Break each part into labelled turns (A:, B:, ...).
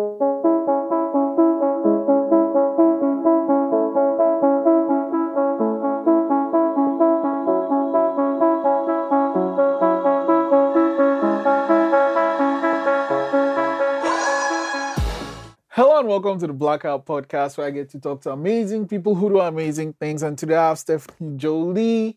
A: Hello and welcome to the Blackout Podcast, where I get to talk to amazing people who do amazing things. And today I have Stephanie Joline,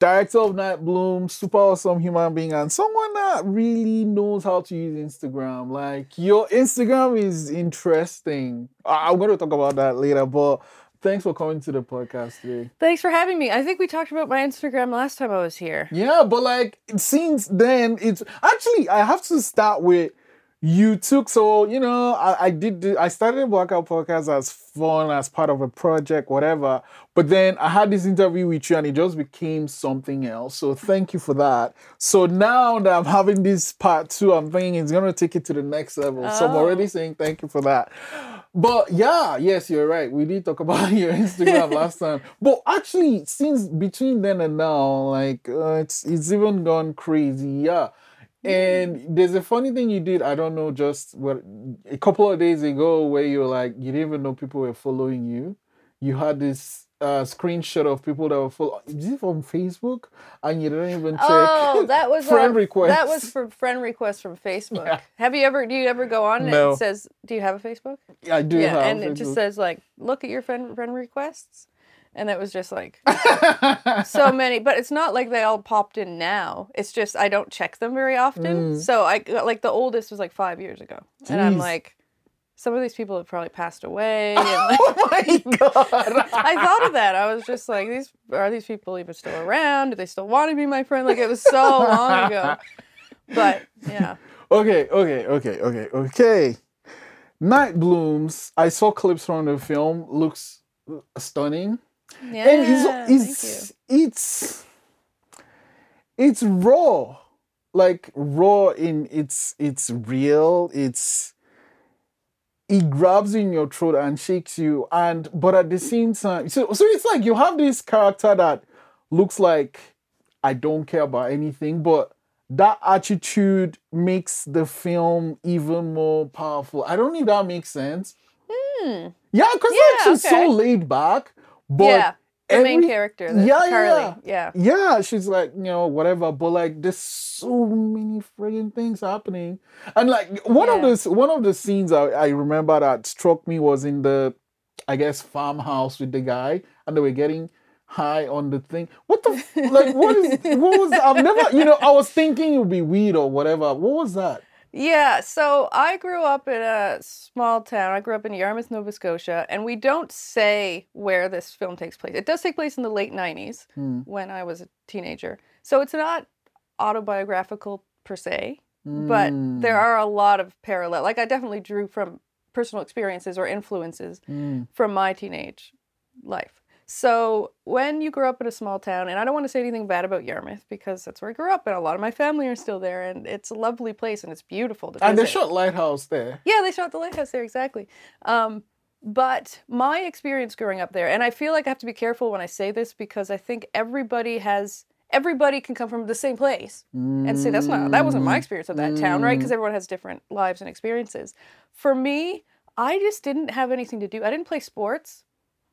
A: director of Night Bloom, super awesome human being, and someone that really knows how to use Instagram. Like your Instagram is interesting. I- I'm going to talk about that later, but thanks for coming to the podcast today.
B: Thanks for having me. I think we talked about my Instagram last time I was here.
A: Yeah, but like since then, it's actually I have to start with you took so you know I, I did I started Blackout podcast as fun as part of a project whatever. But then I had this interview with you and it just became something else. So thank you for that. So now that I'm having this part two I'm thinking it's gonna take it to the next level. So I'm
B: Oh.
A: already saying thank you for that. But yeah yes you're right. We did talk about your Instagram last time. But actually since between then and now like uh, it's it's even gone crazy. Yeah and there's a funny thing you did, I don't know, just what a couple of days ago where you were like, you didn't even know people were following you. You had this uh, screenshot of people that were following. Is it from Facebook? And you didn't even check.
B: Oh, that was
A: friend request.
B: That was for friend requests from Facebook.
A: Yeah.
B: Have you ever? Do you ever go on and
A: No.
B: it says, "Do you have a Facebook?"
A: Yeah, I do
B: yeah,
A: have.
B: and it just says like, "Look at your friend friend requests," and it was just like so many. But it's not like they all popped in now. It's just I don't check them very often.
A: Mm.
B: So I like the oldest was like five years ago, and I'm like, some of these people have probably passed away. And like,
A: oh my god!
B: I thought of that. I was just like, these are these people even still around? Do they still want to be my friend? Like it was so long ago. But yeah.
A: Okay, okay, okay, okay, okay. Night Blooms. I saw clips from the film. Looks stunning.
B: Yeah.
A: and it's it's it's it's raw. Like raw in it's it's real. It's it grabs in your throat and shakes you. And but at the same time so so it's like you have this character that looks like i don't care about anything but that attitude makes the film even more powerful. I don't know if that makes sense.
B: Hmm.
A: yeah because
B: Yeah,
A: like she's so laid back but
B: yeah. The main character, the
A: Yeah, yeah,
B: Carly. Yeah.
A: yeah, she's like, you know, whatever. But like, there's so many frigging things happening, and like one of the one of the scenes I, I remember that struck me was in the, I guess, farmhouse with the guy, and they were getting high on the thing. What the like? What is what was? I've never, you know, I was thinking it would be weed or whatever. What was that?
B: Yeah, so I grew up in a small town. I grew up in Yarmouth, Nova Scotia, and we don't say where this film takes place. It does take place in the late 90s
A: Hmm.
B: when I was a teenager. So it's not autobiographical per se, but
A: Mm,
B: there are a lot of parallel. Like I definitely drew from personal experiences or influences
A: mm,
B: from my teenage life. So when you grow up in a small town, and I don't want to say anything bad about Yarmouth because that's where I grew up, and a lot of my family are still there, and it's a lovely place and it's beautiful to
A: And they
B: visit.
A: shot Lighthouse there.
B: Yeah, they shot the lighthouse there exactly. Um, but my experience growing up there, and I feel like I have to be careful when I say this because I think everybody has everybody can come from the same place and say that's not that wasn't my experience of that town, right? Because everyone has different lives and experiences. For me, I just didn't have anything to do. I didn't play sports,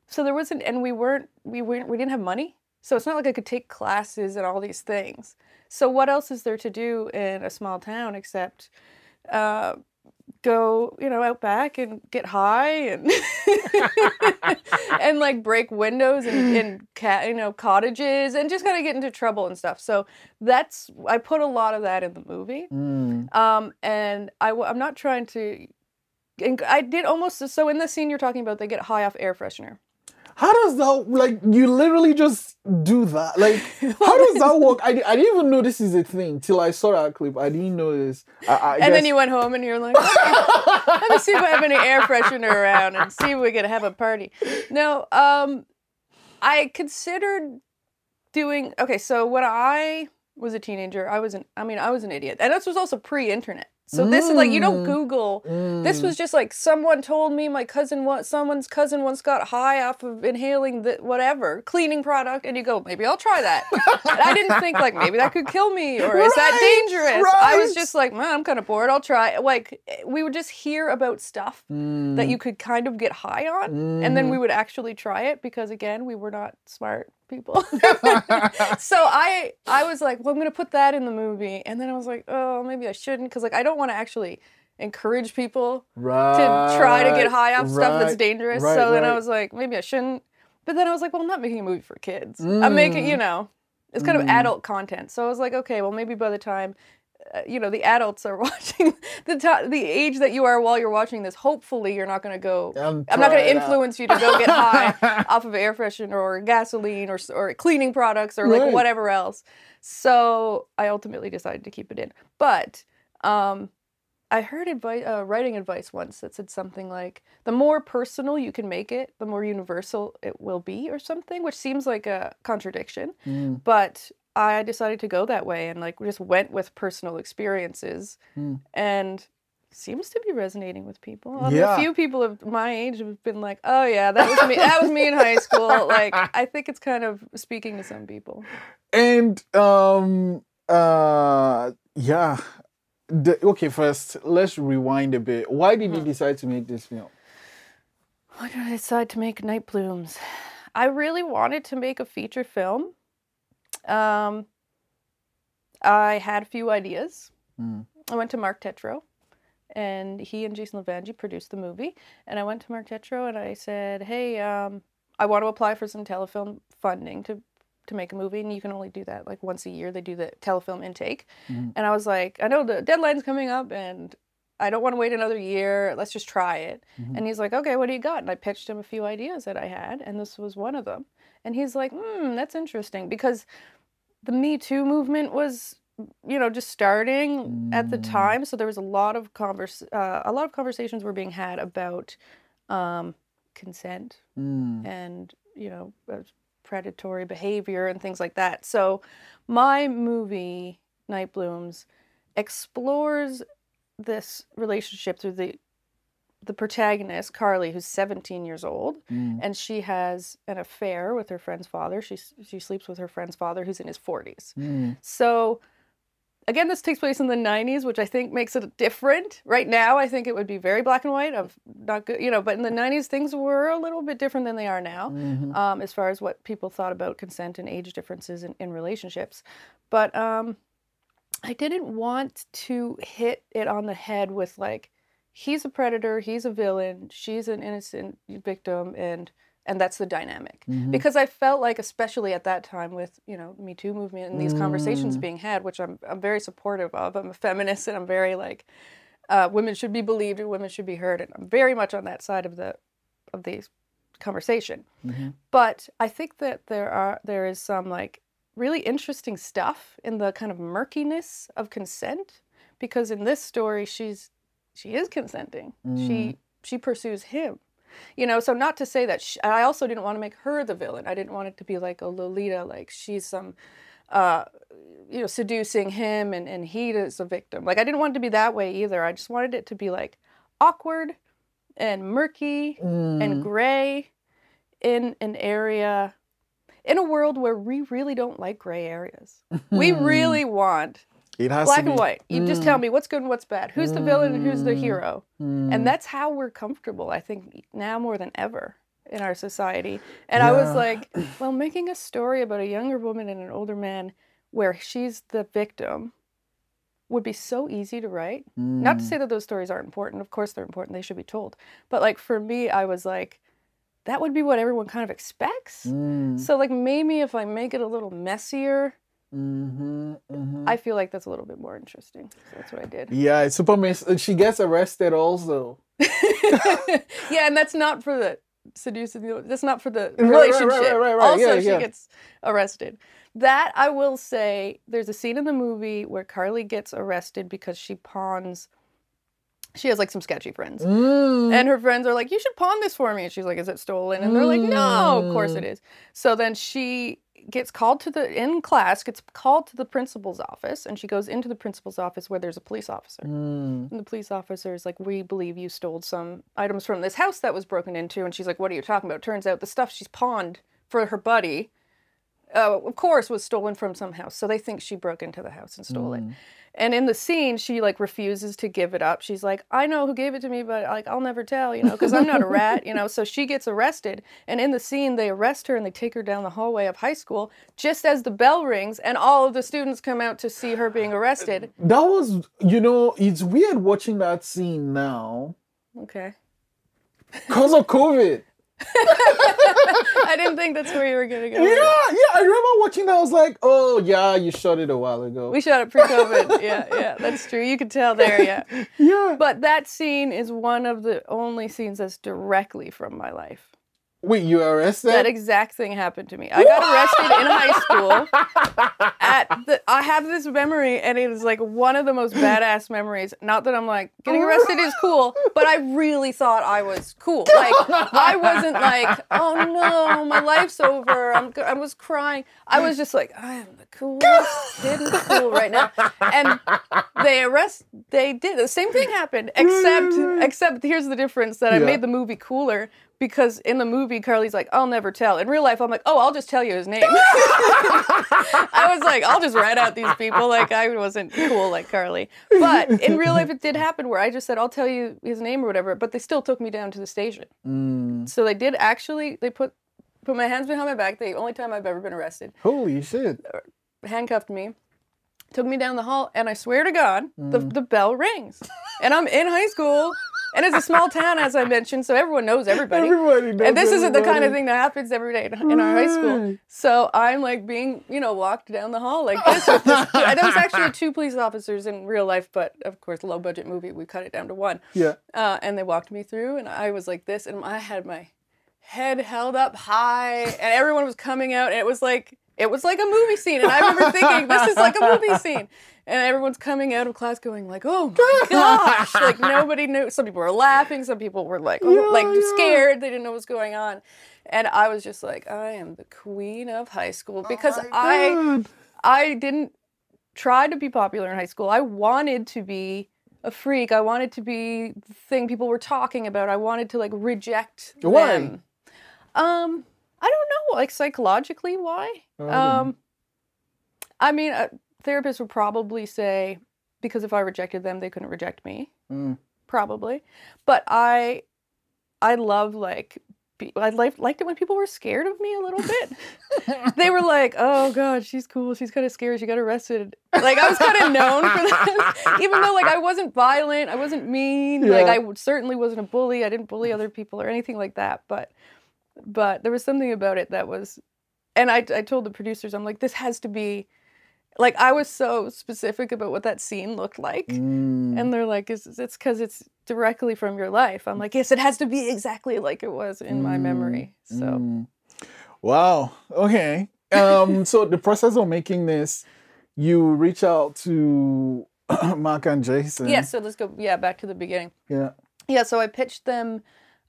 B: so there wasn't, and we weren't we weren't we didn't have money, so it's not like I could take classes and all these things. So what else is there to do in a small town except uh, go, you know, out back and get high and and like break windows and, in ca- you know cottages and just kind of get into trouble and stuff. So that's I put a lot of that in the movie.
A: Mm.
B: Um, and I, I'm not trying to. and I did almost so in the scene you're talking about. They get high off air freshener.
A: How does that like you literally just do that? Like how does that work? I, I didn't even know this is a thing till I saw that clip. I didn't know this. I, I
B: and then you went home and you're like, let me see if I have any air freshener around and see if we can have a party. No, um, I considered doing okay. So when I was a teenager, I was an I mean I was an idiot, and this was also pre-internet. So this is like you don't
A: Mm.
B: Google This mm. was just like someone told me my cousin once, someone's cousin once got high off of inhaling the whatever cleaning product, and you go, maybe I'll try that. and I didn't think like maybe that could kill me or is that
A: Right,
B: dangerous. I was just like, man, I'm kind of bored. I'll try. Like we would just hear about stuff that mm. you could kind of get high on, and then we mm. would actually try it because again, we were not smart people. so I I was like, well, I'm gonna put that in the movie, and then I was like, oh, maybe I shouldn't because like I don't want to actually encourage people
A: right.
B: to try to get high off stuff that's dangerous.
A: right,
B: so then I was like, maybe I shouldn't. But then I was like, well, I'm not making a movie for kids. I'm making,
A: Mm.
B: you know, it's kind of adult content. So I was like, okay, well, maybe by the time, you know, the adults are watching the ti the age that you are while you're watching this, hopefully you're not going to go.
A: Um,
B: I'm not going to
A: it out.
B: influence you to go get high off of air freshener or gasoline or or cleaning products or like
A: Right.
B: whatever else. So I ultimately decided to keep it in. But um, I heard advice, uh, writing advice once that said something like, "The more personal you can make it, the more universal it will be," or something, which seems like a contradiction.
A: Mm.
B: But I decided to go that way and like just went with personal experiences,
A: Mm.
B: and seems to be resonating with people.
A: Yeah.
B: A few people of my age have been like, "Oh yeah, that was me. that was me in high school." Like I think it's kind of speaking to some people.
A: And um uh yeah. The, okay, first let's rewind a bit. Why did you decide to make this film?
B: Why did I decide to make Night Blooms? I really wanted to make a feature film. Um, I had a few ideas.
A: Mm.
B: I went to Mark Tetreault, and he and Jason Levangie produced the movie. And I went to Mark Tetreault and I said, "Hey, um, I want to apply for some telefilm funding to to make a movie, and you can only do that like once a year. They do the telefilm intake."
A: Mhm.
B: And I was like, "I know the deadline's coming up, and I don't want to wait another year. Let's just try it."
A: Mhm.
B: And he's like, "Okay, what do you got?" And I pitched him a few ideas that I had, and this was one of them. And he's like, "Hmm, that's interesting because the Me Too movement was." you know just starting at the
A: Mm.
B: time so there was a lot of converse uh, a lot of conversations were being had about um, consent
A: Mm.
B: and you know uh, predatory behavior and things like that so my movie night blooms explores this relationship through the the protagonist carly who's 17 years old
A: Mm.
B: and she has an affair with her friend's father she she sleeps with her friend's father who's in his 40s
A: Mm.
B: so again, this takes place in the 90s, which I think makes it different. Right now, I think it would be very black and white. Of not good, you know, but in the 90s, things were a little bit different than they are now,
A: Mhm.
B: um, as far as what people thought about consent and age differences in, in relationships. But um, I didn't want to hit it on the head with like, he's a predator, he's a villain, she's an innocent victim, and and that's the dynamic
A: Mhm.
B: because I felt like, especially at that time with you know Me Too movement and these conversations
A: Mm.
B: being had, which I'm I'm very supportive of. I'm a feminist and I'm very like uh, women should be believed and women should be heard, and I'm very much on that side of the of the conversation.
A: Mhm.
B: But I think that there are there is some like really interesting stuff in the kind of murkiness of consent because in this story she's she is consenting. She she pursues him. You know, so not to say that sh I also didn't want to make her the villain. I didn't want it to be like a Lolita, like she's some, uh, you know, seducing him and, and he is a victim. Like I didn't want it to be that way either. I just wanted it to be like awkward and murky
A: Mm.
B: and gray in an area, in a world where we really don't like gray areas. we really want
A: It has
B: black
A: to be.
B: and white. You just tell me what's good and what's bad. Who's the villain and who's the hero?
A: Mm.
B: And that's how we're comfortable, I think, now more than ever in our society. And I was like, well, making a story about a younger woman and an older man where she's the victim would be so easy to write. Not to
A: Mm.
B: say that those stories aren't important. Of course they're important. They should be told. But like for me, I was like, that would be what everyone kind of expects.
A: Mm.
B: So like maybe if I make it a little messier,
A: Mhm, mhm.
B: I feel like that's a little bit more interesting. So that's what I did.
A: Yeah, it's super miss. She gets arrested also.
B: yeah, and that's not for the seducing. That's not for the
A: right, right,
B: relationship.
A: right, right, right.
B: Also,
A: Yeah,
B: she
A: yeah.
B: gets arrested. That I will say, there's a scene in the movie where Carly gets arrested because she pawns. She has like some sketchy friends,
A: Mm.
B: and her friends are like, "You should pawn this for me," and she's like, "Is it stolen?" And they're like, "No, of course it is." So then she gets called to the in class, gets called to the principal's office, and she goes into the principal's office where there's a police officer.
A: Mm.
B: And the police officer is like, "We believe you stole some items from this house that was broken into." And she's like, "What are you talking about?" Turns out the stuff she's pawned for her buddy, uh, of course, was stolen from some house. So they think she broke into the house and stole it. And in the scene, she like refuses to give it up. She's like, "I know who gave it to me, but like I'll never tell, you know, because I'm not a rat, you know." So she gets arrested, and in the scene, they arrest her and they take her down the hallway of high school just as the bell rings, and all of the students come out to see her being arrested.
A: That was, you know, it's weird watching that scene now
B: Okay.
A: because of COVID.
B: I didn't think that's where you were gonna go.
A: Yeah, yeah. I remember watching that. I was like, oh yeah, you shot it a while ago.
B: We shot it pre-COVID. yeah, yeah, that's true. You could tell there. Yeah,
A: yeah.
B: but that scene is one of the only scenes that's directly from my life.
A: Wait, you arrested?
B: That exact thing happened to me. I got arrested in high school. At the, I have this memory, and it is like one of the most badass memories. Not that I'm like getting arrested is cool, but I really thought I was cool. Like I wasn't like, oh no, my life's over. I'm, I was crying. I was just like, I am the coolest kid in school right now. And they arrest. They did the same thing happened, except except here's the difference that I
A: Yeah.
B: made the movie cooler because in the movie Carly's like, I'll never tell. In real life, I'm like, oh, I'll just tell you his name. I was like, I'll just write out these people. Like I wasn't cool like Carly. But in real life, it did happen where I just said, I'll tell you his name or whatever. But they still took me down to the station.
A: Mm.
B: So they did actually. They put put my hands behind my back. The only time I've ever been arrested.
A: Holy shit.
B: Handcuffed me. Took me down the hall, and I swear to God, the,
A: Mm.
B: the bell rings. And I'm in high school, and it's a small town, as I mentioned, so everyone knows everybody.
A: Everybody knows
B: and this isn't the kind of thing that happens every day in, our high school. So I'm like being, you know, walked down the hall like this. This there was actually two police officers in real life, but of course, low budget movie, we cut it down to one.
A: Yeah.
B: Uh, and they walked me through, and I was like this, and I had my head held up high, and everyone was coming out, and it was like it was like a movie scene. And I remember thinking, this is like a movie scene. And everyone's coming out of class going like, "Oh my gosh!" like nobody knew. Some people were laughing. Some people were like, oh,
A: Yeah,
B: like
A: yeah.
B: scared. They didn't know what was going on. And I was just like, I am the queen of high school because
A: my
B: I
A: God.
B: I didn't try to be popular in high school. I wanted to be a freak. I wanted to be the thing people were talking about. I wanted to like reject
A: Why?
B: them. Um, I don't know, like psychologically why.
A: Oh, I.
B: Um, I mean, a therapist would probably say because if I rejected them, they couldn't reject me.
A: Mm.
B: Probably, but I, I love like. I liked, liked it when people were scared of me a little bit. they were like, "Oh God, she's cool. She's kind of scary. She got arrested." Like I was kind of known for that, even though like I wasn't violent, I wasn't mean. Like I certainly wasn't a bully. I didn't bully other people or anything like that. But, but there was something about it that was, and I I told the producers, I'm like, this has to be, like I was so specific about what that scene looked like.
A: Mm.
B: And they're like, it's it's because it's directly from your life. I'm like, yes, it has to be exactly like it was in my memory. So
A: Mm. Wow. Okay. Um, so the process of making this, you reach out to Mark and Jason.
B: yeah, so let's go. Yeah, back to the beginning.
A: Yeah.
B: Yeah, so I pitched them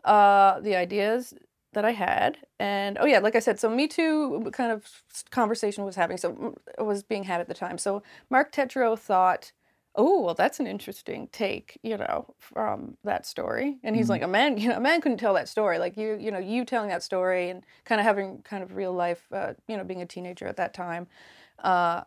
B: uh, the ideas that I had, and oh yeah, like I said, so Me Too kind of conversation was happening, so was being had at the time. So Mark Tetreault thought, oh well, that's an interesting take, you know, from that story, and he's like, a man, you know, a man couldn't tell that story, like you, you know, you telling that story and kind of having kind of real life, uh, you know, being a teenager at that time, uh,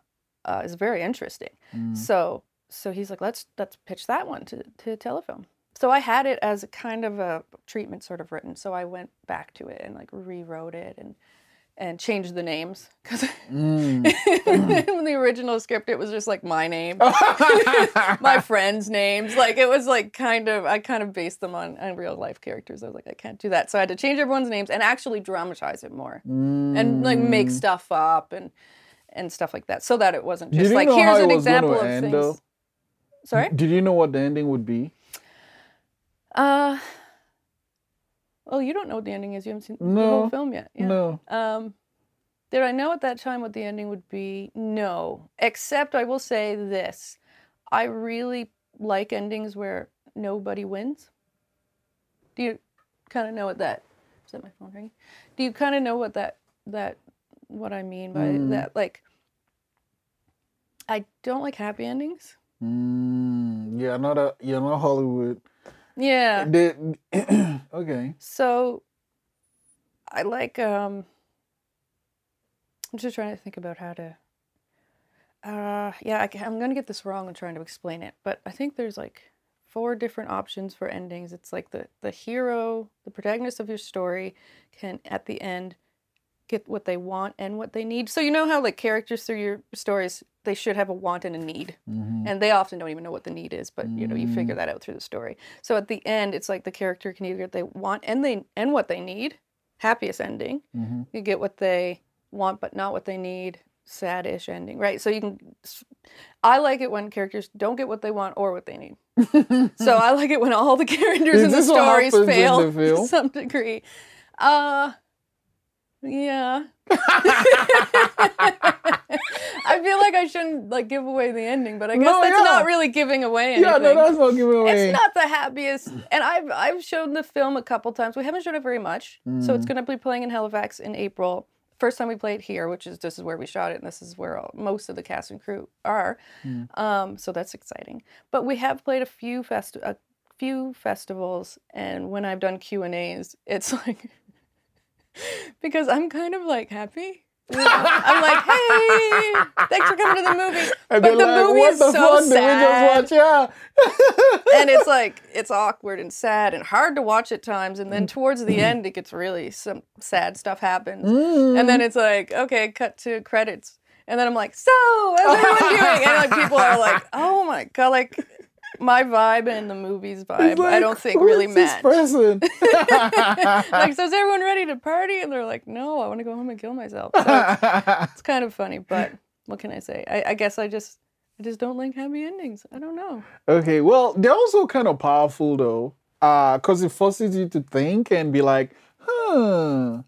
B: uh, is very interesting.
A: Mm.
B: So so he's like, let's let's pitch that one to to telefilm. So I had it as a kind of a treatment sort of written. So I went back to it and like rewrote it and and changed the names because
A: Mm.
B: in the original script it was just like my name, my friends' names. Like it was like kind of I kind of based them on, on real life characters. I was like, I can't do that. So I had to change everyone's names and actually dramatize it more and like make
A: Mm.
B: stuff up and and stuff like that so that it wasn't just like here's an example of things.
A: though?
B: Sorry.
A: Did you know what the ending would be?
B: Uh. well, you don't know what the ending is. You haven't seen the whole film yet. Yeah.
A: No.
B: Um. Did I know at that time what the ending would be? No. Except I will say this: I really like endings where nobody wins. Do you kind of know what that? Is that my phone ringing? Do you kind of know what that that what I mean by
A: Mm.
B: that. Like, I don't like happy endings.
A: Mm, you're not a you're not Hollywood.
B: Yeah.
A: The- okay.
B: So I like um I'm just trying to think about how to uh yeah, I, I'm going to get this wrong when trying to explain it, but I think there's like four different options for endings. It's like the the hero, the protagonist of your story can at the end get what they want and what they need. So you know how like characters through your stories they should have a want and a need.
A: Mhm.
B: and they often don't even know what the need is but you know you
A: Mm.
B: figure that out through the story. So at the end it's like the character can either get what they want and they and what they need happiest ending.
A: Mhm.
B: you get what they want but not what they need sad-ish ending right? So you can i like it when characters don't get what they want or what they need. So i like it when all the characters in the stories fail to some degree. Uh yeah I feel like I shouldn't like give away the ending, but I guess
A: No,
B: that's
A: yeah.
B: not really giving away anything.
A: yeah, no, that's not giving away.
B: it's not the happiest, and I've I've shown the film a couple times. We haven't shown it very much, so
A: Mm.
B: it's going to be playing in Halifax in April. First time we played here, which is this is where we shot it, and this is where all, most of the cast and crew are.
A: Mm.
B: Um, so that's exciting. But we have played a few fest a few festivals, and when I've done Q and A's, it's like because I'm kind of like happy. I'm like, hey, thanks for coming to the movie.
A: and
B: but the
A: like,
B: movie is
A: the
B: so sad.
A: we just watch? Yeah.
B: and it's like it's awkward and sad and hard to watch at times and then towards the end it gets really some sad stuff happens
A: Mm.
B: and then it's like okay cut to credits and then i'm like so how's everyone doing and like people are like oh my god like my vibe and the movie's vibe
A: It's
B: i don't think really match
A: person?
B: like so is everyone ready to party and they're like no i want to go home and kill myself so it's kind of funny but what can i say I, I guess i just i just don't like happy endings i don't know
A: okay, well, they're also kind of powerful though, uh, because it forces you to think and be like, huh.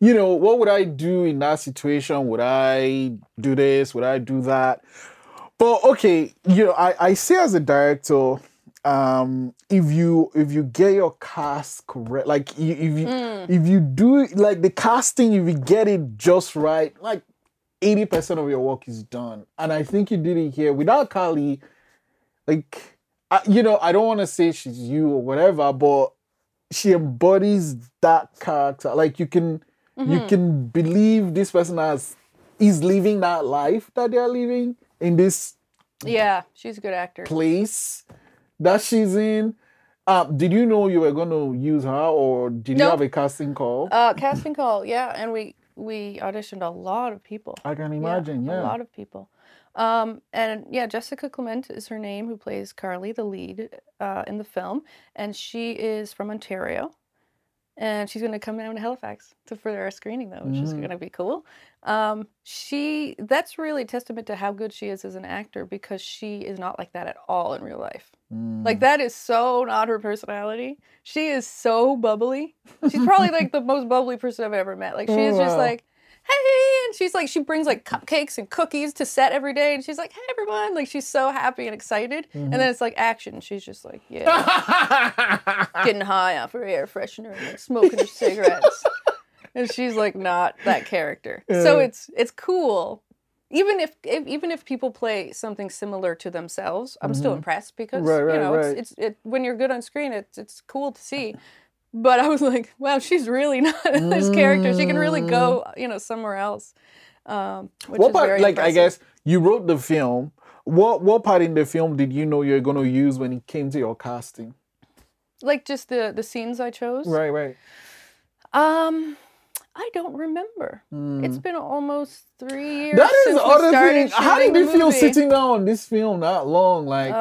A: You know, what would I do in that situation? Would I do this? Would I do that? But okay, you know, I, I say as a director, um, if you if you get your cast correct, like you, if you
B: Mm.
A: if you do like the casting, if you get it just right, like eighty percent of your work is done. And I think you did it here without Carly. Like, I, you know, I don't want to say she's you or whatever, but she embodies that character. Like you can you
B: Mhm.
A: can believe this person as is living that life that they're living in this
B: yeah she's a good actor
A: place that she's in. Um, did you know you were going to use her, or did you have a casting call?
B: Uh, casting call, yeah, and we we auditioned a lot of people.
A: I can imagine. Yeah.
B: a lot of people. Um, and yeah, Jessica Clement is her name, who plays Carly, the lead uh, in the film, and she is from Ontario, and she's going to come down to Halifax to for our screening though, which is
A: Mhm.
B: going to be cool. Um, she that's really a testament to how good she is as an actor because she is not like that at all in real life.
A: Mm.
B: Like that is so not her personality. She is so bubbly. She's probably like the most bubbly person I've ever met. Like she is just like, hey, and she's like she brings like cupcakes and cookies to set every day, and she's like, hey everyone, like she's so happy and excited. And then it's like action. She's just like, yeah, getting high off her air freshener and like smoking her cigarettes. and she's like not that character. So it's it's cool. Even if, if even if people play something similar to themselves, I'm still
A: Mhm.
B: impressed because
A: Right, right,
B: you know
A: right.
B: it's it's it when you're good on screen, it's it's cool to see. But I was like, wow, she's really not in this character. She can really go, you know, somewhere else. Um, which
A: what part? Like I guess you wrote the film. What what part in the film did you know you're going to use when it came to your casting?
B: like just the the scenes I chose.
A: Right, right.
B: Um, I don't remember.
A: Mm.
B: It's been almost three years.
A: That is
B: since
A: other thing. How did you feel sitting down on this film that long? Like,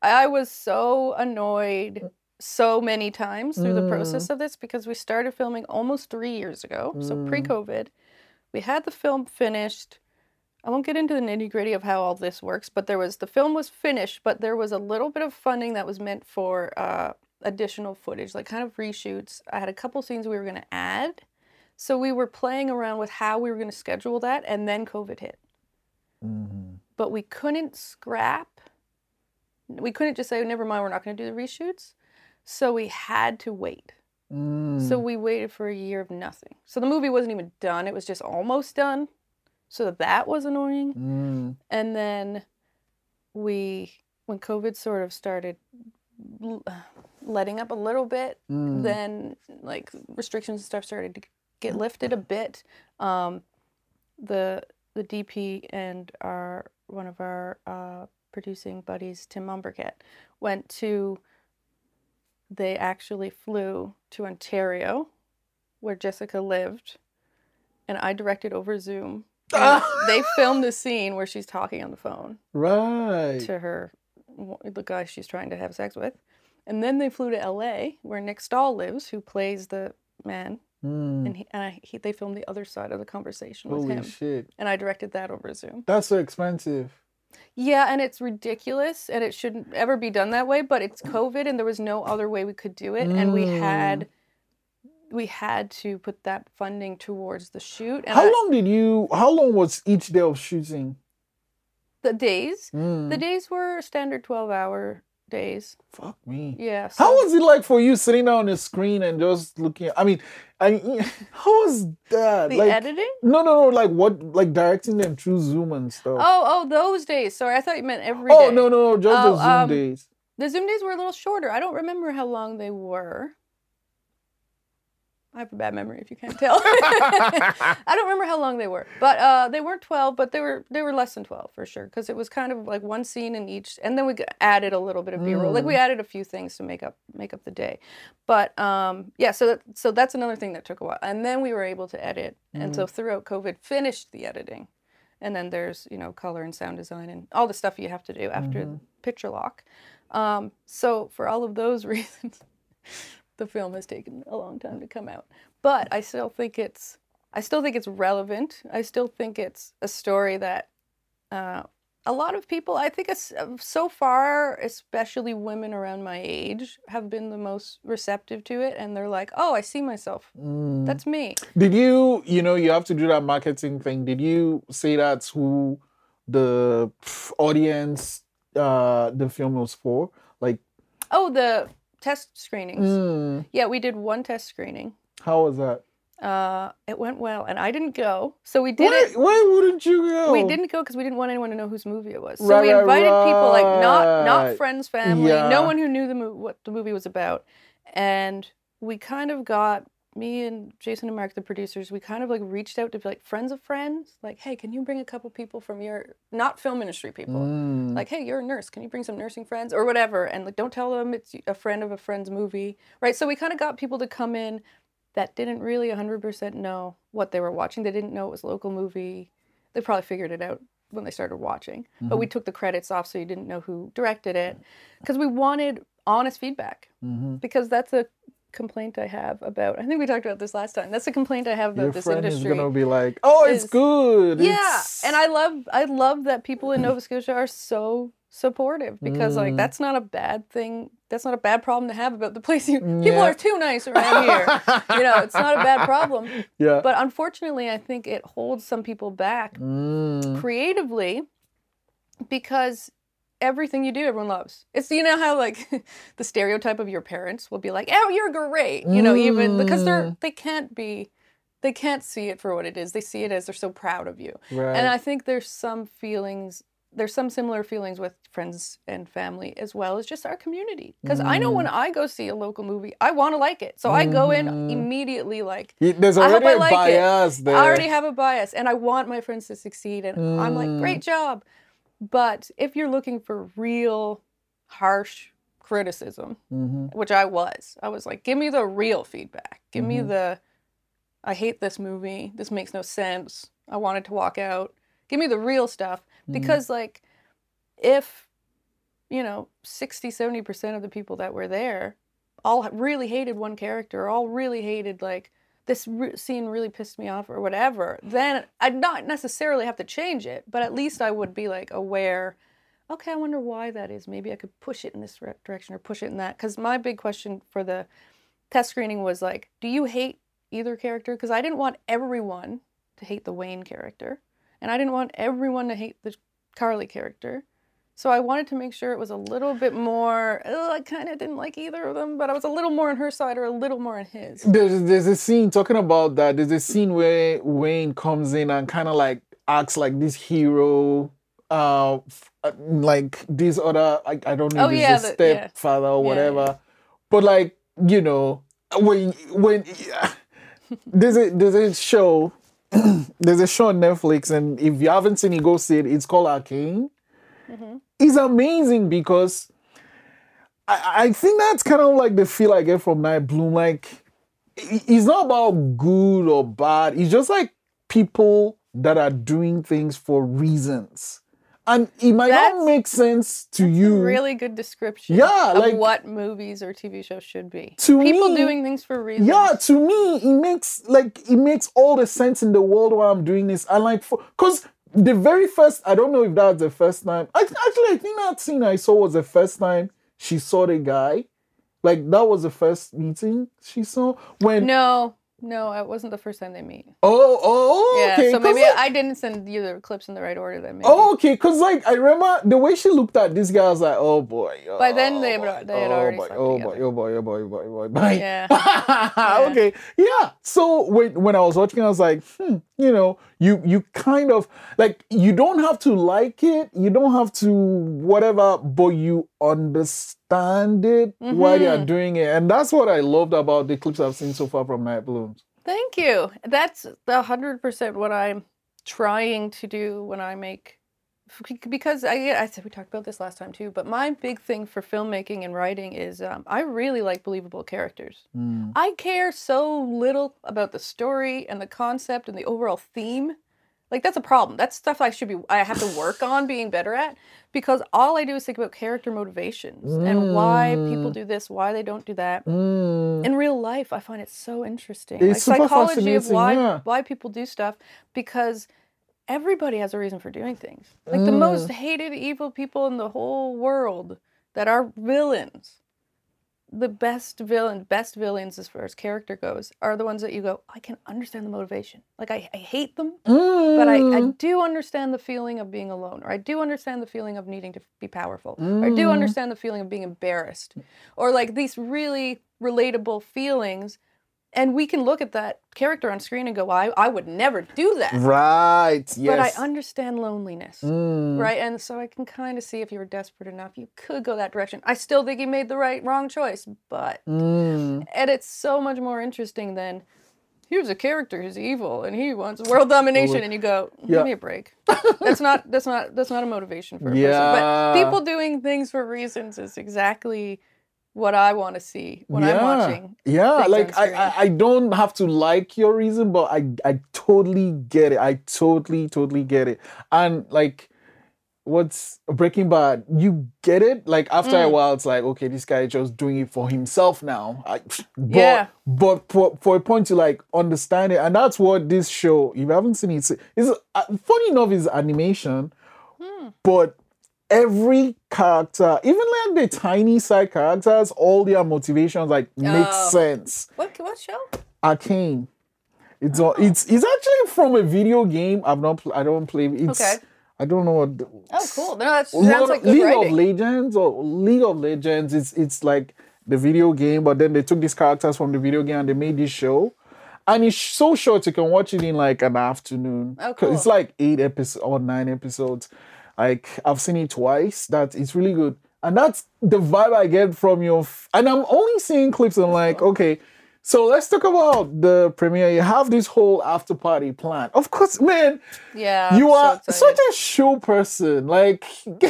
B: I was so annoyed so many times through the
A: Mm.
B: process of this because we started filming almost three years ago, so
A: Mm.
B: pre-COVID. We had the film finished. I won't get into the nitty gritty of how all this works, but there was the film was finished, but there was a little bit of funding that was meant for uh, additional footage, like kind of reshoots. I had a couple scenes we were going to add, so we were playing around with how we were going to schedule that, and then COVID hit
A: Mhm.
B: but we couldn't scrap. We couldn't just say, never mind, we're not going to do the reshoots. So we had to wait.
A: Mm.
B: So we waited for a year of nothing. So the movie wasn't even done. It was just almost done. So that was annoying.
A: Mm.
B: And then we, when COVID sort of started letting up a little bit,
A: Mm.
B: then like restrictions and stuff started to get lifted a bit. Um, the the DP and our one of our uh, producing buddies, Tim Umbercat, went to. They actually flew to Ontario, where Jessica lived, and I directed over Zoom. They filmed the scene where she's talking on the phone
A: right.
B: to her, the guy she's trying to have sex with. And then they flew to L.A., where Nick Stahl lives, who plays the man,
A: Mm.
B: and, he, and I, he, they filmed the other side of the conversation with
A: Holy
B: him,
A: shit.
B: and I directed that over Zoom.
A: That's so expensive.
B: Yeah, and it's ridiculous, and it shouldn't ever be done that way. But it's COVID, and there was no other way we could do it, and we had we had to put that funding towards the shoot. And
A: How
B: I-
A: long did you? How long was each day of shooting?
B: the days?
A: Mm.
B: The days were standard twelve hour days.
A: Fuck me.
B: Yeah.
A: How was it like for you sitting down on the screen and just looking? I mean, I how was that?
B: the
A: like,
B: editing?
A: no, no, no. Like what? Like directing them through Zoom and stuff.
B: Oh, oh, those days. Sorry, I thought you meant every day.
A: Oh, no, no, no. Just
B: Oh,
A: the Zoom
B: um,
A: days.
B: The Zoom days were a little shorter. I don't remember how long they were. I have a bad memory, if you can't tell. I don't remember how long they were, but uh, they weren't twelve, but they were they were less than twelve for sure, because it was kind of like one scene in each, and then we added a little bit of B roll. Like we added a few things to make up make up the day, but um, yeah. So that, so that's another thing that took a while, and then we were able to edit, and so throughout COVID, finished the editing, and then there's you know color and sound design and all the stuff you have to do after picture lock. Um, so for all of those reasons, the film has taken a long time to come out. But I still think it's I still think it's relevant. I still think it's a story that uh, a lot of people, I think, so far, especially women around my age, have been the most receptive to it, and they're like, "Oh, I see myself.
A: Mm.
B: That's me."
A: Did you, you know, you have to do that marketing thing. Did you say that's who the audience uh the film was for? Like,
B: Oh, the test screenings.
A: mm,
B: Yeah, we did one test screening.
A: how was that?
B: Uh, it went well, and I didn't go, so we did
A: Why,
B: it.
A: why wouldn't you go?
B: We didn't go because we didn't want anyone to know whose movie it was. So
A: Right,
B: we
A: right,
B: invited people like not not friends, family,
A: Yeah.
B: no one who knew the mo- what the movie was about, and we kind of got me and Jason and Mark, the producers. We kind of like reached out to be like friends of friends, like, hey, can you bring a couple people from your not film industry people?
A: Mm.
B: Like, hey, you're a nurse. Can you bring some nursing friends or whatever? And like, don't tell them it's a friend of a friend's movie, right? So we kind of got people to come in that didn't really 100% know what they were watching. They didn't know it was a local movie. They probably figured it out when they started watching. But we took the credits off so you didn't know who directed it because we wanted honest feedback
A: hmm
B: because that's a complaint I have about. I think we talked about this last time. That's a complaint I have about
A: Your
B: this
A: friend
B: industry.
A: is gonna be like, "Oh, it's good."
B: Yeah,
A: it's-
B: and I love I love that people in Nova Scotia are so supportive because like
A: Mm.
B: that's not a bad thing. That's not a bad problem to have about the place you people are too nice around here. you know, it's not a bad problem.
A: yeah.
B: But unfortunately, I think it holds some people back
A: Mm.
B: creatively because everything you do everyone loves. It's you know how like the stereotype of your parents will be like, "Oh, you're great." You know, even because they're
A: Mm.
B: they can't be they can't see it for what it is. They see it as they're so proud of you.
A: Right.
B: And I think there's some feelings, there's some similar feelings with friends and family as well as just our community. Because I know when I go see a local movie, I want to like it. So I go in
A: Mhm.
B: immediately like,
A: There's
B: I hope
A: already
B: I
A: a
B: like it.
A: bias there.
B: I already have a bias and I want my friends to succeed. And I'm like,
A: Mm.
B: great job. But if you're looking for real harsh criticism,
A: hmm
B: which I was. I was like, give me the real feedback. Give me
A: Mhm.
B: the, I hate this movie. This makes no sense. I wanted to walk out. Give me the real stuff.
A: Mm-hmm.
B: Because, like, if, you know, 60, 70% of the people that were there all really hated one character, all really hated, like, this scene really pissed me off or whatever, then I'd not necessarily have to change it, but at least I would be, like, aware okay, I wonder why that is. Maybe I could push it in this re- direction or push it in that. Because my big question for the test screening was like, do you hate either character? Because I didn't want everyone to hate the Wayne character, and I didn't want everyone to hate the Carly character. So I wanted to make sure it was a little bit more. I kind of didn't like either of them, but I was a little more on her side or a little more on his.
A: There's there's a scene talking about that. There's a scene where Wayne comes in and kind of like acts like this hero, uh, f- uh, like this other. I, I don't know
B: Oh, yeah,
A: it's a
B: yeah.
A: stepfather or
B: Yeah,
A: whatever, but like you know when when there's a there's a show there's a show on Netflix and if you haven't seen it, go see it. It's called Arcane.
B: Mm-hmm.
A: It's amazing because I, I think that's kind of like the feel I get from Night Bloom. Like it's not about good or bad. It's just like people that are doing things for reasons. And it might
B: That's-
A: not make sense to you.
B: Really good description.
A: Yeah,
B: of
A: like-
B: what movies or TV shows should be.
A: To
B: People
A: me-
B: doing things for reasons.
A: Yeah, to me, it makes like it makes all the sense in the world why I'm doing this. And like, for because the very first, I don't know if that's the first time. I, actually, I think that scene I saw was the first time she saw the guy. Like that was the first meeting she saw when.
B: No, no, it wasn't the first time they meet.
A: Oh, oh,
B: Yeah,
A: okay.
B: so maybe
A: like-
B: I didn't send you the clips in the right order. Then maybe.
A: Oh, okay. Cause like I remember the way she looked at this guy, I was like, oh boy.
B: By then,
A: oh,
B: they had-
A: boy,
B: they had
A: oh,
B: already
A: boy, oh boy, oh boy, oh boy, oh boy, oh boy, boy.
B: Yeah.
A: okay. Yeah. So when when I was watching, I was like, hmm, you know, you you kind of like you don't have to like it, you don't have to whatever, but you understand it while
B: Mm-hmm.
A: you're doing it, and that's what I loved about the clips I've seen so far from Night Blooms.
B: Thank you. That's a hundred percent what I'm trying to do when I make. Because I, I said we talked about this last time too, but my big thing for filmmaking and writing is um, I really like believable characters.
A: Mm.
B: I care so little about the story and the concept and the overall theme. Like that's a problem. That's stuff I should be I have to work on being better at because all I do is think about character motivations and why people do this, why they don't do that.
A: Mm.
B: In real life, I find it so interesting.
A: It's
B: like psychology of why
A: yeah.
B: why people do stuff because everybody has a reason for doing things. Like the most
A: Mm.
B: hated evil people in the whole world that are villains the best villain, best villains as far as character goes, are the ones that you go, I can understand the motivation. Like I, I hate them, but I, I
A: Mm.
B: do understand the feeling of being alone, or I do understand the feeling of needing to be powerful, or I do
A: Mm.
B: understand the feeling of being embarrassed, or like these really relatable feelings. And we can look at that character on screen and go, I, I would never do that.
A: Right. Yes.
B: But I understand loneliness.
A: Mm.
B: Right, and so I can kind of see if you were desperate enough, you could go that direction. I still think he made the right wrong choice, but
A: Mm.
B: and it's so much more interesting than here's a character who's evil and he wants world domination and you go
A: Yeah.
B: give me a break that's not that's not that's not a motivation for a
A: Yeah.
B: person but people doing things for reasons is exactly what i want to see when i'm watching
A: Yeah, like I. I, don't have to like your reason, but I, I totally get it. I totally, totally get it. And like, what's Breaking Bad? You get it. Like after a
B: Mm.
A: while, it's like, okay, this guy is just doing it for himself now. I, but,
B: Yeah.
A: But for, for a point to like understand it, and that's what this show. If you haven't seen it, it, is uh, funny enough is animation,
B: Hmm.
A: but every character, even like the tiny side characters, all their motivations like make
B: Oh.
A: sense.
B: what what show
A: Arcane. It's all, oh. it's it's actually from a video game. I've not I don't play it's
B: Okay.
A: I don't know what
B: oh cool no that
A: Lord-
B: sounds like
A: League
B: writing
A: of Legends or League of Legends. It's it's like the video game, but then they took these characters from the video game and they made this show. And it's so short you can watch it in like an afternoon.
B: Oh,
A: 'Cause It's
B: cool.
A: like eight episodes or nine episodes. Like I've seen it twice. That it's really good. And that's the vibe I get from your f- and I'm only seeing clips and like, uh-huh. okay, so let's talk about the premiere. You have this whole after party plan. Of course, man,
B: yeah
A: you
B: I'm
A: are
B: excited.
A: such a show person. Like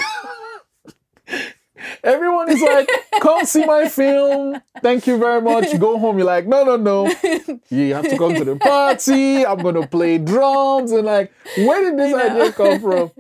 A: everyone is like, come see my film. Thank you very much. Go home. You're like, no, no, no. You have to come to the party. I'm gonna play drums and like, where did this idea come from?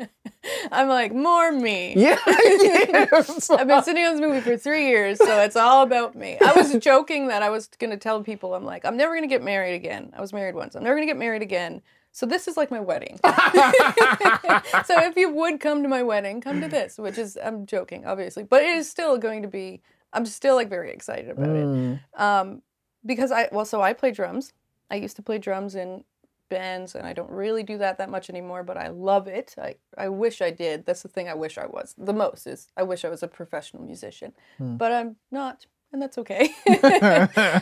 B: i'm like more me
A: Yeah. yes.
B: I've been sitting on this movie for three years, so it's all about me. I was joking that I was going to tell people, I'm like, I'm never going to get married again. I was married once. I'm never going to get married again. So this is like my wedding. so if you would come to my wedding, come to this, which is, I'm joking, obviously, but it is still going to be, I'm still like very excited about it.
A: Mm.
B: Um, because I, well, so I play drums. I used to play drums in bands, and I don't really do that that much anymore. But I love it. I I wish I did. That's the thing I wish I was the most. Is I wish I was a professional musician, but I'm not, and that's okay.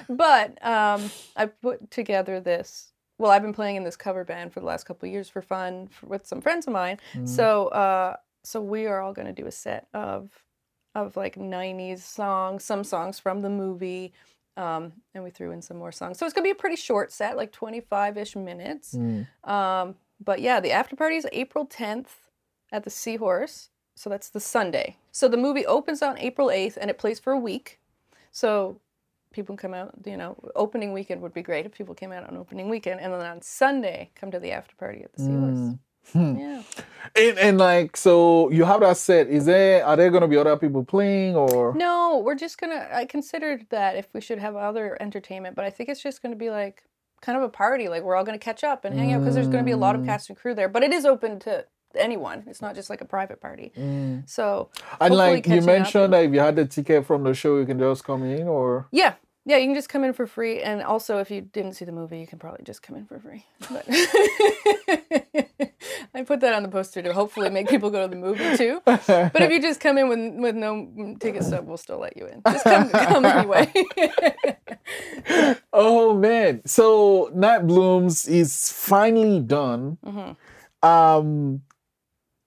B: but um, I put together this. Well, I've been playing in this cover band for the last couple of years for fun for, with some friends of mine. So uh, so we are all going to do a set of of like 90s songs, some songs from the movie. Um, and we threw in some more songs. So it's going to be a pretty short set, like 25 ish minutes. Um, but yeah, the after party is April 10th at the Seahorse. So that's the Sunday. So the movie opens on April 8th and it plays for a week. So people come out, you know, opening weekend would be great if people came out on opening weekend. And then on Sunday, come to the after party at the hmm. Seahorse. Hmm. Yeah.
A: And, and like, so you have that set. Is there, are there going to be other people playing or?
B: No, we're just gonna. I considered that if we should have other entertainment, but I think it's just gonna be like kind of a party. Like we're all gonna catch up and hang out because there's gonna be a lot of mm. cast and crew there. But it is open to anyone. It's not just like a private party. So
A: And like you mentioned that if you had the ticket from the show, you can just come in or?
B: yeah, yeah, you can just come in for free. And also, if you didn't see the movie, you can probably just come in for free. But I put that on the poster to hopefully make people go to the movie too. But if you just come in with with no ticket stub, we'll still let you in. Just come, come anyway.
A: Oh man. So Night Blooms is finally done.
B: Mm-hmm.
A: Um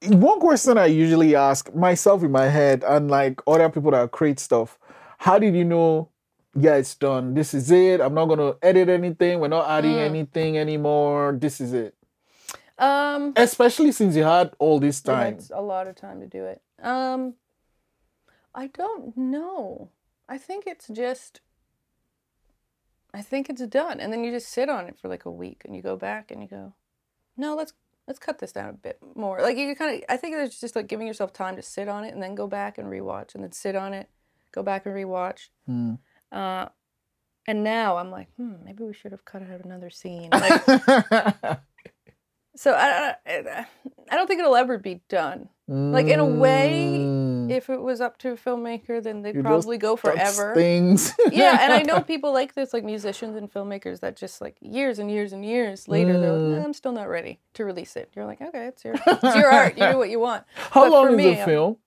A: one question I usually ask myself in my head and like other people that create stuff, how did you know yeah, it's done. This is it. I'm not gonna edit anything. We're not adding
B: Mm.
A: anything anymore. This is it.
B: um,
A: Especially since you had all this time.
B: a lot of time to do it. Um, I don't know. I think it's just. I think it's done, and then you just sit on it for like a week, and you go back and you go, no, let's let's cut this down a bit more. Like you kind of, I think it's just like giving yourself time to sit on it, and then go back and rewatch, and then sit on it, go back and rewatch.
A: Hmm.
B: Uh, and now I'm like, hmm, maybe we should have cut out another scene. Like, so I, I, I don't think it'll ever be done. Like in a way,
A: Mm.
B: If it was up to a filmmaker, then they'd
A: You
B: probably go forever.
A: Things.
B: yeah, and I know people like this, like musicians and filmmakers, that just like years and years and years later, they're like,
A: Mm.
B: "Eh, I'm still not ready to release it. You're like, okay, it's your, it's your art. You do what you want.
A: How
B: But
A: long is
B: me,
A: the film?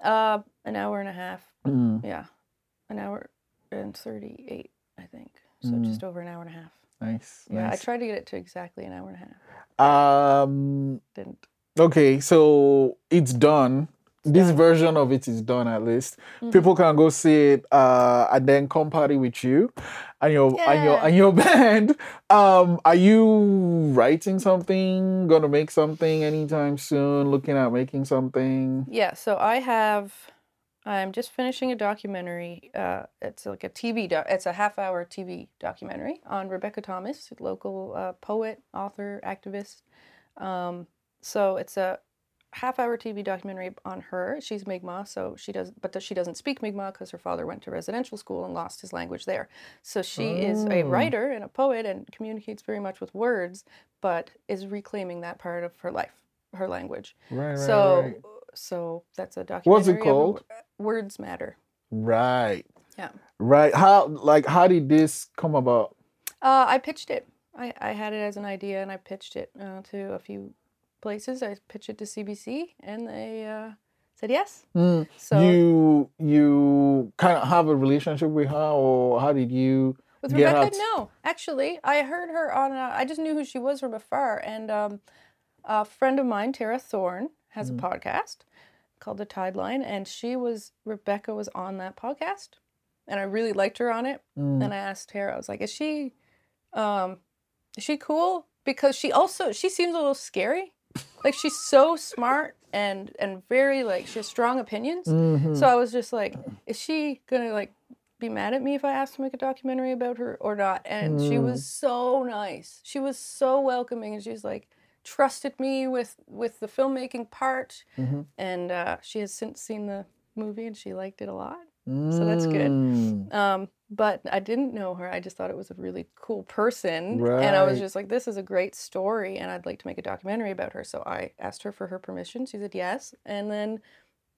B: Uh, an hour and a half.
A: Mm,
B: Yeah, an hour and thirty-eight, I think. So
A: Mm.
B: just over an hour and a half.
A: nice.
B: Yeah,
A: nice.
B: I tried to get it to exactly an hour and a half.
A: Um.
B: Didn't.
A: Okay, so it's done. This version of it is done at least.
B: Mhm.
A: People can go see it uh, and then come party with you and your and your and your band. Um, are you writing something? Gonna make something anytime soon? Looking at making something?
B: Yeah, so I have. I'm just finishing a documentary. Uh, it's like a TV. Do- it's a half-hour TV documentary on Rebecca Thomas, local uh, poet, author, activist. Um, so it's a half-hour TV documentary on her. She's Mi'kmaq, so she does, but she doesn't speak Mi'kmaq because her father went to residential school and lost his language there. So she is a
A: Oh.
B: writer and a poet and communicates very much with words, but is reclaiming that part of her life, her language.
A: Right, right,
B: So,
A: right.
B: so that's a documentary.
A: What's it called?
B: Words Matter.
A: Right.
B: Yeah.
A: Right. How like how did this come about?
B: Uh, I pitched it. I, I had it as an idea and I pitched it uh, to a few places. I pitched it to CBC and they uh, said yes.
A: Mm,
B: So
A: you you kind of have a relationship with her, or how did you?
B: with Rebecca, no. Actually, I heard her on. A, I just knew who she was from afar. And um, a friend of mine, Tara Thorne, has
A: Mm.
B: a podcast called The Tide Line, and she was Rebecca was on that podcast, and I really liked her on it.
A: Mm,
B: and I asked Tara, I was like, "Is she, um, is she cool?" Because she also she seems a little scary. Like she's so smart and and very like she has strong opinions.
A: mhm.
B: So I was just like, "Is she gonna like be mad at me if I ask to make a documentary about her or not?" And she
A: Mm.
B: was so nice. She was so welcoming, and she's like trusted me with with the filmmaking part.
A: Mhm.
B: And uh, she has since seen the movie and she liked it a lot. so that's good.
A: Mm,
B: Um, but I didn't know her. I just thought it was a really cool person. And I was just like, this is a great story and I'd like to make a documentary about her. So I asked her for her permission. She said yes. And then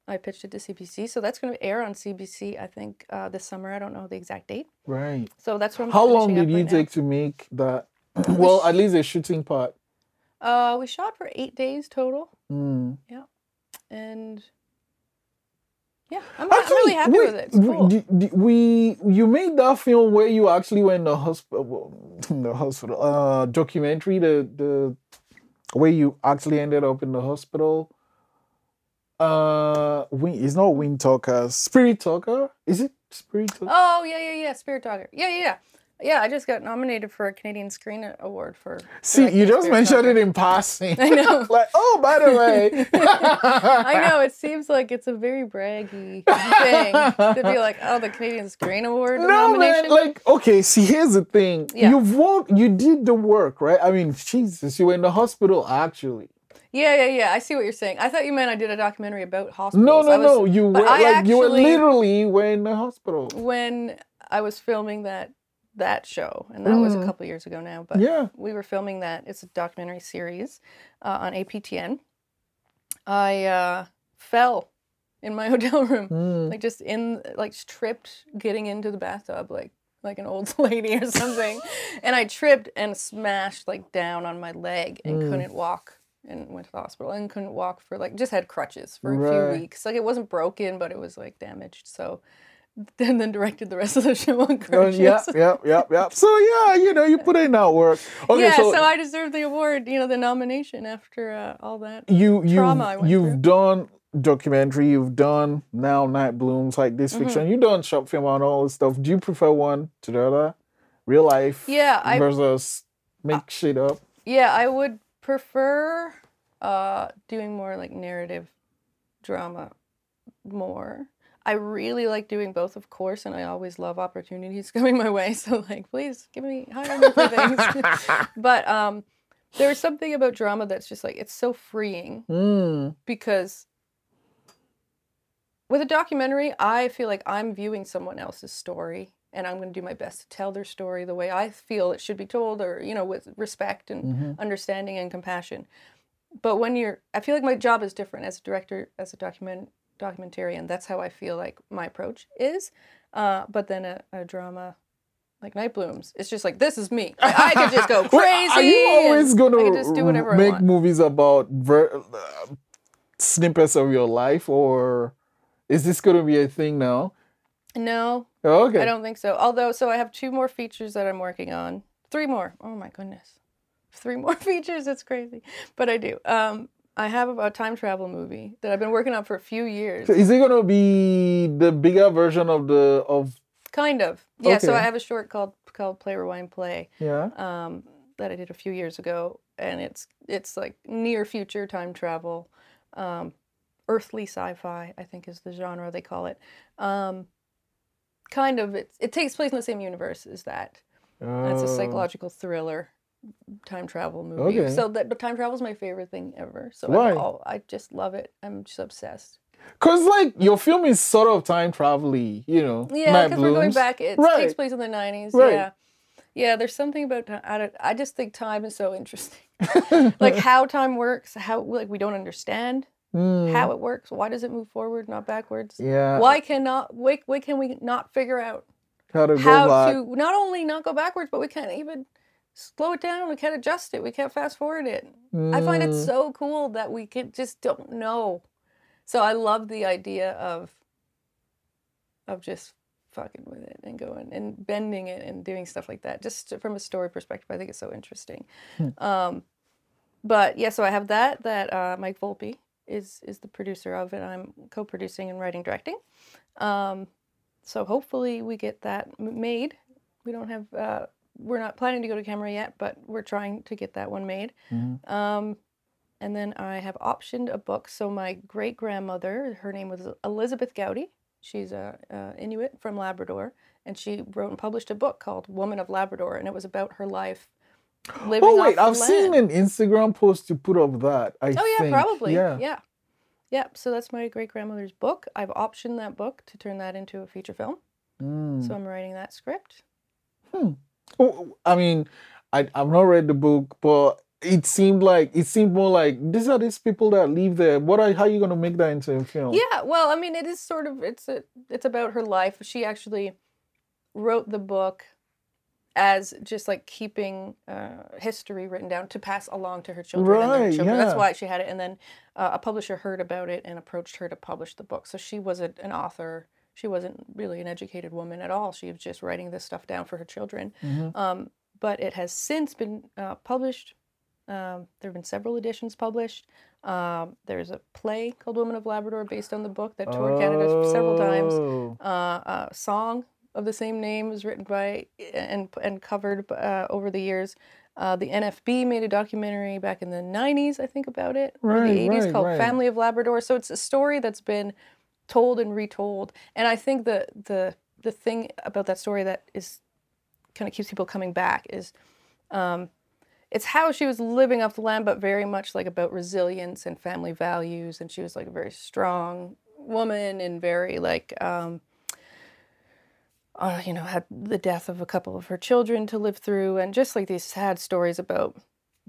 B: I pitched it to CBC. So that's going to air on CBC, I think, uh, this summer. I don't know the exact date.
A: Right.
B: So that's what I'm
A: How long did you
B: right now.
A: take to make that well, at least the shooting part.
B: Uh, we shot for eight days total,
A: Mm.
B: and yeah, I'm, I'm really happy
A: wait,
B: with it.
A: We-
B: cool.
A: d- We, you made that film where you actually went to the hospital, the hospital, uh, documentary, the the where you actually ended up in the hospital. Uh, Win, it's not Wind Talker, Spirit Talker. Is it Spirit Talker?
B: Oh yeah, yeah, yeah. Spirit Talker. Yeah, yeah, yeah. Yeah, I just got nominated for a Canadian Screen Award for.
A: See, you just mentioned it in passing.
B: I know.
A: like, oh, by the way.
B: I know it seems like it's a very braggy thing to be like, oh, the Canadian Screen Award
A: No,
B: nomination.
A: man. Like, okay, see, here's the thing.
B: Yeah.
A: You've worked, you did the work, right? I mean, Jesus, you were in the hospital actually.
B: yeah, yeah, yeah. I see what you're saying. I thought you meant I did a documentary about hospitals.
A: No, no,
B: was-
A: no. You were like you were literally were in the hospital.
B: when I was filming that that show, and that was a
A: Mm.
B: couple years ago now. But
A: Yeah.
B: we were filming that. It's a documentary series uh, on APTN. I uh, fell in my hotel room,
A: Mm.
B: like just in, like tripped getting into the bathtub, like like an old lady or something, and I tripped and smashed like down on my leg and
A: Mm.
B: couldn't walk. And went to the hospital and couldn't walk for like just had crutches for a
A: Right.
B: few weeks. Like it wasn't broken, but it was like damaged. So and then directed the rest of the show on
A: Oh,
B: crutches.
A: yeah, yeah, yeah, yeah. So yeah, you know, you put in that work. Okay,
B: yeah,
A: so,
B: so, I deserve the award, you know, the nomination after uh, all that.
A: you you
B: trauma I
A: you've
B: through.
A: done documentary, you've done now night blooms like this
B: Mm-hmm.
A: fiction, you've done short film and all this stuff. Do you prefer one to the other? Real life
B: Yeah, I
A: versus make shit up.
B: yeah, I would prefer uh, doing more like narrative drama more. I really like doing both, of course, and I always love opportunities coming my way. So like, please give me hire me for things. but um, there's something about drama that's just like it's so freeing
A: Mm.
B: because with a documentary, I feel like I'm viewing someone else's story and I'm going to do my best to tell their story the way I feel it should be told or, you know, with respect and
A: Mhm.
B: understanding and compassion. But when you're, I feel like my job is different as a director, as a document documentarian. That's how I feel like my approach is. Uh, but then a, a drama like Night Blooms, it's just like this is me. Like, I could just go crazy.
A: Are you always gonna
B: just do whatever
A: make movies about ver- uh, snippets of your life, or is this gonna be a thing now?
B: No,
A: Oh, okay.
B: I don't think so. Although, so I have two more features that I'm working on. Three more. Oh my goodness. Three more features. It's crazy. But I do. Um, I have a time travel movie that I've been working on for a few years.
A: So is it gonna be the bigger version of the of
B: Kind of. Yeah. So I have a short called called Play Rewind Play
A: yeah?
B: um, that I did a few years ago, and it's it's like near future time travel, um, earthly sci-fi. I think is the genre they call it. Um, kind of. It it takes place in the same universe as that. And It's a
A: Oh.
B: psychological thriller time travel movie.
A: Okay.
B: So that but time travel is my favorite thing ever. So
A: Why?
B: I, oh, I just love it. I'm just obsessed.
A: Cause like your film is sort of time travel-y, you know.
B: Yeah, because we're going back. It
A: Right.
B: takes place in the '90s.
A: Right.
B: Yeah, yeah. There's something about I, don't, I just think time is so interesting. like how time works. How like we don't understand
A: Mm,
B: how it works. Why does it move forward, not backwards?
A: yeah.
B: Why cannot why, why can we not figure out
A: How to go
B: how to not only not go backwards, but we can't even slow it down. We can't adjust it. We can't fast forward it. I find it
A: Mm,
B: so cool that we can just don't know. So I love the idea of of just fucking with it and going and bending it and doing stuff like that. Just from a story perspective, I think it's so interesting.
A: Hmm.
B: Um, but yeah, so I have that. That uh, Mike Volpe is is the producer of it. I'm co-producing and writing directing. Um, so hopefully we get that made. We don't have. Uh, we're not planning to go to camera yet, but we're trying to get that one made.
A: Mhm.
B: Um, and then I have optioned a book. So my great grandmother, her name was Elizabeth Goudie. She's a, a Inuit from Labrador, and she wrote and published a book called Woman of Labrador, and it was about her life living
A: Oh wait, I've seen an Instagram post you put up that. I
B: Oh yeah,
A: think.
B: probably.
A: Yeah.
B: Yeah. yeah. So that's my great grandmother's book. I've optioned that book to turn that into a feature film.
A: Mm.
B: So I'm writing that script.
A: Oh, I mean, I I've not read the book, but it seemed like it seemed more like these are these people that live there. What are how are you gonna make that into a film?
B: Yeah, well, I mean, it is sort of it's a, it's about her life. She actually wrote the book as just like keeping uh, history written down to pass along to her children and their
A: Right,
B: children. That's why she had it. And then uh, a publisher heard about it and approached her to publish the book. So she wasn't an author. She wasn't really an educated woman at all. She was just writing this stuff down for her children.
A: Mhm.
B: Um, but it has since been uh, published. Um, there have been several editions published. Um, there's a play called Woman of Labrador based on the book that toured Canada several times
A: Oh.
B: uh, a song of the same name was written by and and covered uh, over the years. Uh, the NFB made a documentary back in the 90s, I think, about it, or
A: Right,
B: the 80s
A: right,
B: called
A: right.
B: Family of Labrador. So it's a story that's been told and retold. And I think the the the thing about that story that is kind of keeps people coming back is um, it's how she was living off the land, but very much like about resilience and family values. And she was like a very strong woman and very like, um, uh, you know, had the death of a couple of her children to live through, and just like these sad stories about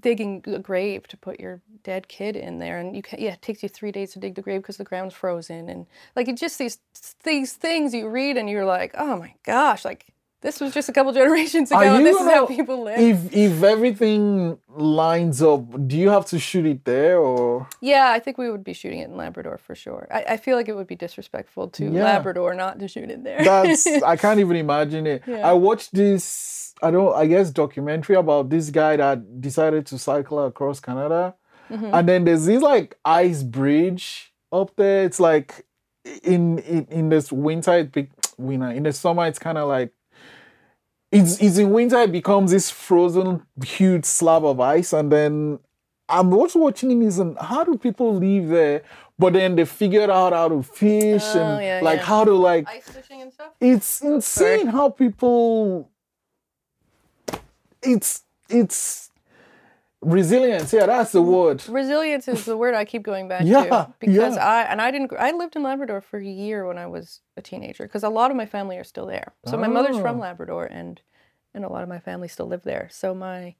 B: digging a grave to put your dead kid in there, and you can yeah, it takes you three days to dig the grave because the ground's frozen, and like it just these these things you read and you're like, oh my gosh, like this was just a couple generations ago, and this is how people live.
A: If if everything lines up, do you have to shoot it there or?
B: Yeah, I think we would be shooting it in Labrador for sure. I, I feel like it would be disrespectful to
A: Yeah.
B: Labrador not to shoot it there.
A: That's I can't even imagine it.
B: Yeah.
A: I watched this I don't I guess documentary about this guy that decided to cycle across Canada.
B: Mhm.
A: And then there's this like ice bridge up there. It's like in in, in this winter it be, winter in the summer it's kind of like it's, it's in winter it becomes this frozen huge slab of ice and then I'm also watching this and how do people live there? But then they figured out how to fish
B: Oh,
A: and
B: yeah,
A: like
B: yeah.
A: how to like
B: Ice fishing and stuff.
A: it's
B: sorry.
A: insane how people it's it's resilience yeah that's the word
B: Resilience is the word I keep going back
A: Yeah,
B: to because
A: yeah.
B: I and I didn't. I lived in Labrador for a year when I was a teenager because a lot of my family are still there. So my mother's from
A: Oh.
B: Labrador and and a lot of my family still live there. So my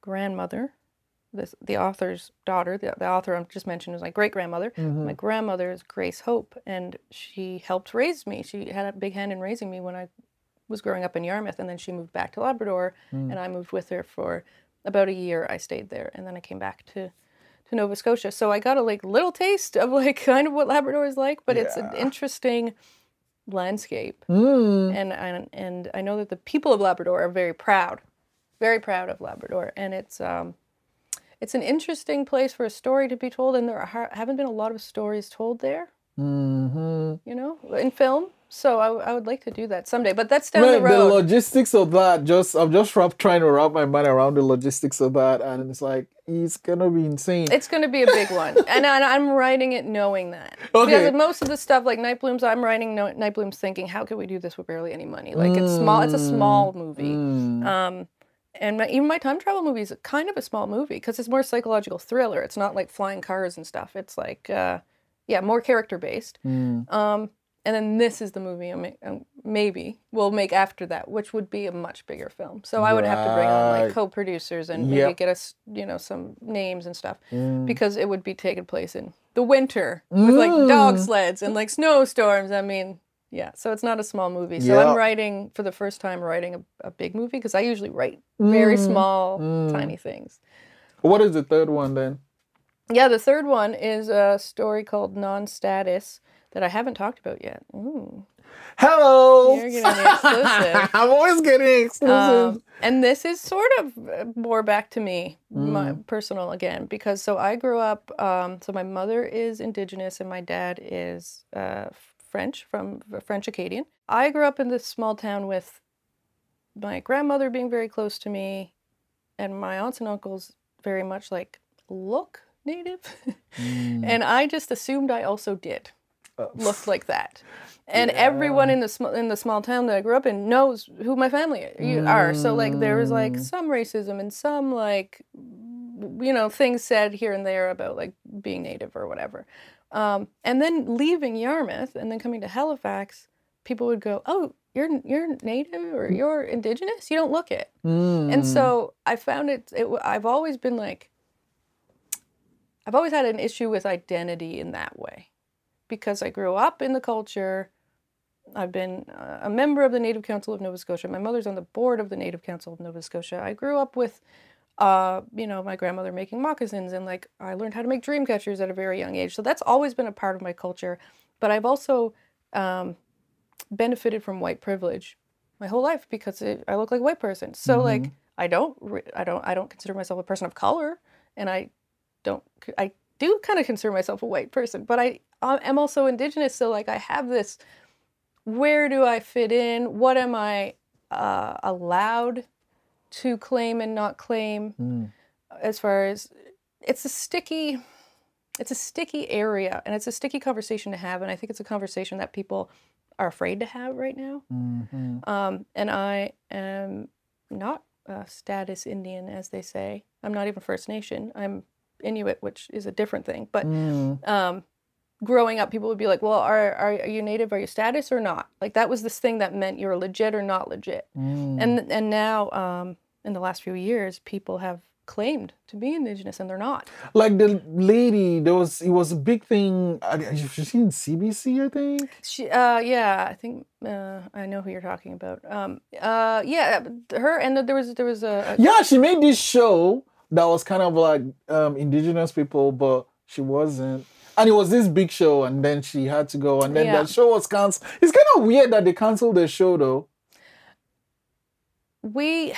B: grandmother, this the author's daughter, the, the author I just mentioned is my great grandmother.
A: Mhm.
B: My grandmother is Grace Hope, and she helped raise me. She had a big hand in raising me when I was growing up in Yarmouth, and then she moved back to Labrador,
A: Mm.
B: and I moved with her for about a year. I stayed there, and then I came back to to Nova Scotia. So I got a like little taste of like kind of what Labrador is like, but it's an interesting landscape,
A: Mm.
B: and and and I know that the people of Labrador are very proud, very proud of Labrador, and it's um. It's an interesting place for a story to be told, and there are, haven't been a lot of stories told there
A: Mhm.
B: you know, in film. So I, I would like to do that someday, but that's down
A: Right,
B: the road.
A: The logistics of that just i'm just wrap, trying to wrap my mind around the logistics of that and it's like it's gonna be insane
B: it's to be a big one, and, I, I'm writing it knowing that.
A: Okay.
B: Because most of the stuff, like Night Blooms, I'm writing no, Night Blooms thinking, how could we do this with barely any money? Like it's small. It's a small movie.
A: Mm.
B: Um, and my, even my time travel movie is kind of a small movie because it's more psychological thriller. It's not like flying cars and stuff. It's like, uh, yeah, more character based.
A: Mm.
B: Um, and then this is the movie I'm ma- maybe we'll make after that, which would be a much bigger film. So I would have to bring on like co-producers and maybe
A: Yep.
B: get us, you know, some names and stuff
A: Mm.
B: because it would be taking place in the winter with like dog
A: Mm.
B: sleds and like snowstorms. I mean, yeah. So it's not a small movie. So
A: Yeah.
B: I'm writing for the first time writing a, a big movie because I usually write very
A: Mm.
B: small,
A: Mm.
B: tiny things.
A: what is the third one then
B: Yeah, the third one is a story called Non-Status that I haven't talked about yet. Ooh.
A: hello
B: You're getting exclusive.
A: i'm always getting exclusive
B: Um, and this is sort of uh, more back to me, my
A: Mm.
B: personal again, because so I grew up. Um, so my mother is Indigenous and my dad is uh, French from French Acadian. I grew up in this small town with my grandmother being very close to me, and my aunts and uncles very much like look native,
A: Mm.
B: and I just assumed I also did
A: Uh,
B: looked like that. And everyone in the sm- in the small town that I grew up in knows who my family you are. So like there was like
A: Mm.
B: some racism and some like you know things said here and there about like being native or whatever. Um, and then leaving Yarmouth and then coming to Halifax, people would go, "Oh, you're you're native or you're indigenous. You don't look it."
A: Mm.
B: And so I found it, it. I've always been like, I've always had an issue with identity in that way, because I grew up in the culture, I've been uh, a member of the Native Council of Nova Scotia. My mother's on the board of the Native Council of Nova Scotia. I grew up with, uh, you know, my grandmother making moccasins, and like I learned how to make dream catchers at a very young age. So that's always been a part of my culture. But I've also um, benefited from white privilege my whole life because it, I look like a white person. So
A: Mm-hmm.
B: like I don't, I don't, I don't consider myself a person of color, and I don't, I do kind of consider myself a white person, but I am also indigenous. So like I have this where do I fit in? What am I uh, allowed to claim and not claim?
A: Mm.
B: As far as it's a sticky, it's a sticky area, and it's a sticky conversation to have. And I think it's a conversation that people are afraid to have right now.
A: Mhm.
B: Um, and I am not a status Indian, as they say. I'm not even First Nation. I'm Inuit, which is a different thing. But
A: Mm.
B: um, growing up, people would be like, "Well, are, are are you native? Are you status or not?" Like that was this thing that meant you were legit or not legit.
A: Mm.
B: And and now, um, in the last few years, people have claimed to be indigenous and they're not.
A: like the lady, there was it was a big thing. You've seen CBC, I think.
B: She, uh, yeah, I think uh, I know who you're talking about. Um, uh, yeah, her and there was there was a, a
A: Yeah, she made this show that was kind of like um, indigenous people, but she wasn't. And it was this big show, and then she had to go, and then
B: Yeah.
A: that show was canceled. It's kind of weird that they canceled the show, though.
B: we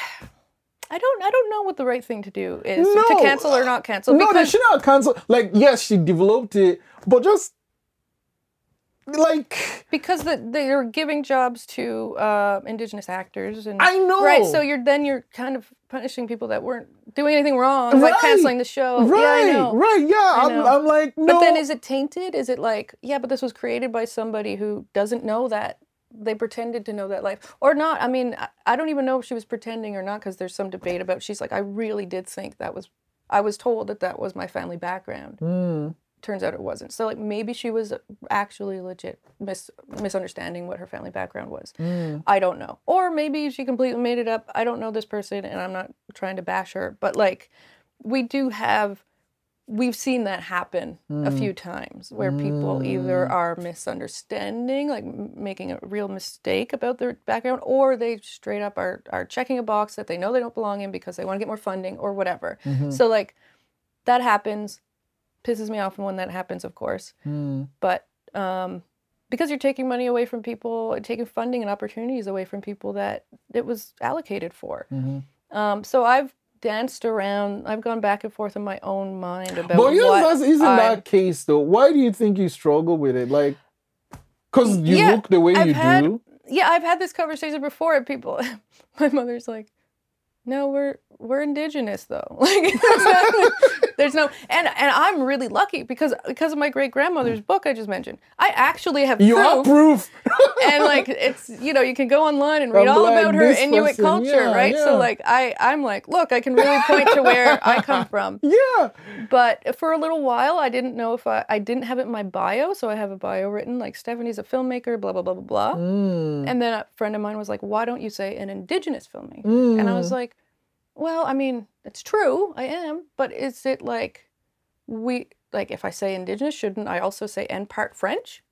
B: I don't I don't know what the right thing to do is
A: No,
B: to cancel or not cancel
A: no, they should not cancel. Like, yes, she developed it, but just like
B: because the, they're giving jobs to uh, indigenous actors and
A: I know,
B: right so you're then you're kind of punishing people that weren't doing anything wrong like
A: Right,
B: canceling the show.
A: Right,
B: yeah
A: right, yeah. I'm. I'm like, no.
B: but then is it tainted? Is it like yeah but this was created by somebody who doesn't know that they pretended to know that life or not? I mean i, I don't even know if she was pretending or not because there's some debate about she's like i really did think that was i was told that that was my family background.
A: Mm,
B: turns out it wasn't. So like maybe she was actually legit mis- misunderstanding what her family background was.
A: Mm.
B: i don't know. Or maybe she completely made it up. I don't know this person and i'm not trying to bash her but like we do have we've seen that happen a mm. few times where people either mm. are misunderstanding like m- making a real mistake about their background or they straight up are are checking a box that they know they don't belong in because they want to get more funding or whatever. Mm-hmm. So like that happens pisses me off when that happens of course
A: Mm.
B: but um, because you're taking money away from people, taking funding and opportunities away from people that it was allocated for.
A: Mhm.
B: Um, so I've danced around. I've gone back and forth in my own mind about
A: But you know, that's, isn't
B: I'm-
A: that case though? Why do you think you struggle with it? Like, because you
B: Yeah,
A: look the way
B: I've
A: you
B: had-
A: do.
B: Yeah, I've had this conversation before. And people, my mother's like, "No, we're we're indigenous though. Like, there's no and and I'm really lucky because because of my great grandmother's book I just mentioned. I actually have
A: You
B: proof.
A: proof.
B: and like it's you know you can go online and read
A: I'm
B: all
A: like,
B: about her Inuit
A: person,
B: culture,
A: yeah,
B: right?
A: yeah.
B: So like I I'm like, look, I can really point to where I come from.
A: yeah.
B: But for a little while, I didn't know if I I didn't have it in my bio, so I have a bio written like Stephanie's a filmmaker, blah blah blah blah blah.
A: Mm.
B: And then a friend of mine was like, why don't you say an indigenous filmmaker? And I was like, well, I mean, it's true, I am, but is it like we like if I say indigenous, shouldn't I also say and part French?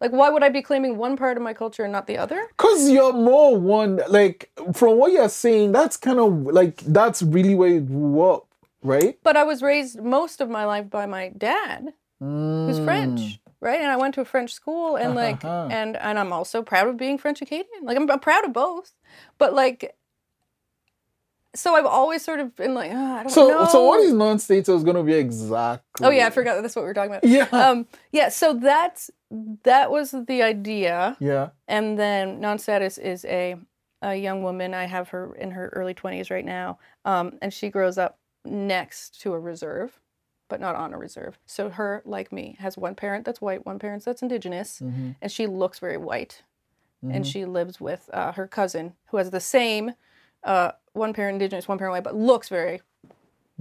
B: Like why would I be claiming one part of my culture and not the other?
A: Cause you're more one like from what you're saying, that's kind of like that's really where you grew up, right?
B: But I was raised most of my life by my dad, who's
A: Mm.
B: French, right? And I went to a French school, and like,
A: Uh-huh.
B: and and I'm also proud of being French Acadian. Like I'm, I'm proud of both, but like, so I've always sort of been like, "Ah, I don't
A: So
B: know.
A: so what is non-status going to be exactly?
B: Oh yeah, I forgot that that's what we were talking about.
A: Yeah.
B: Um, yeah. So that's that was the idea,
A: yeah.
B: and then non-status is a a young woman. I have her in her early twenties right now, um, and she grows up next to a reserve, but not on a reserve. So her, like me, has one parent that's white, one parent that's indigenous,
A: Mhm.
B: and she looks very white, and
A: Mhm.
B: she lives with uh, her cousin who has the same. Uh, one parent indigenous, one parent white, but looks very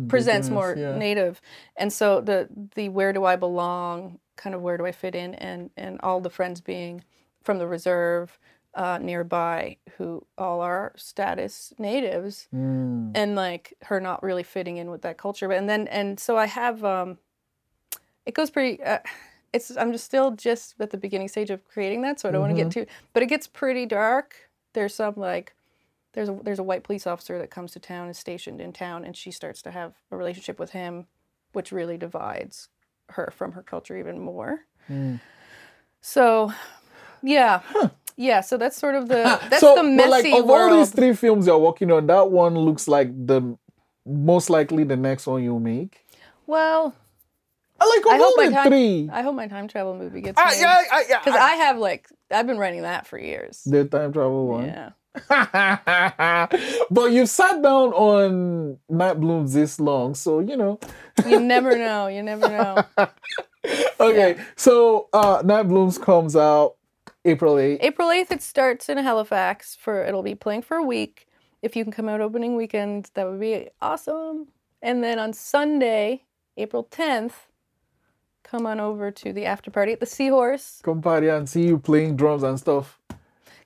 B: presents more
A: yeah.
B: native and so the the where do i belong kind of where do i fit in and and all the friends being from the reserve uh, nearby who all are status natives
A: Mm.
B: and like her not really fitting in with that culture but and then and so i have um it goes pretty uh, it's I'm just still just at the beginning stage of creating that, so I don't want to get too. But it gets pretty dark. There's some like there's a there's a white police officer that comes to town is stationed in town, and she starts to have a relationship with him, which really divides her from her culture even more. Hmm. So, yeah, yeah. So that's sort of the that's
A: so,
B: the
A: but like
B: messy
A: of all these three films you're working on, that one looks like the most likely the next one you'll make.
B: well,
A: I like
B: I
A: all
B: hope my time
A: three.
B: I hope my time travel movie gets ah, because
A: I,
B: made.
A: I, I,
B: Because I have like I've been writing that for years.
A: the time travel one.
B: Yeah.
A: but you've sat down on Night Blooms this long, so you know.
B: You never know. You never know.
A: Okay, so uh Night Blooms comes out April 8th.
B: April 8th, it starts in Halifax for it'll be playing for a week. If you can come out opening weekend, that would be awesome. And then on Sunday, April 10th, come on over to the after party at the Seahorse.
A: Come party and see you playing drums and stuff.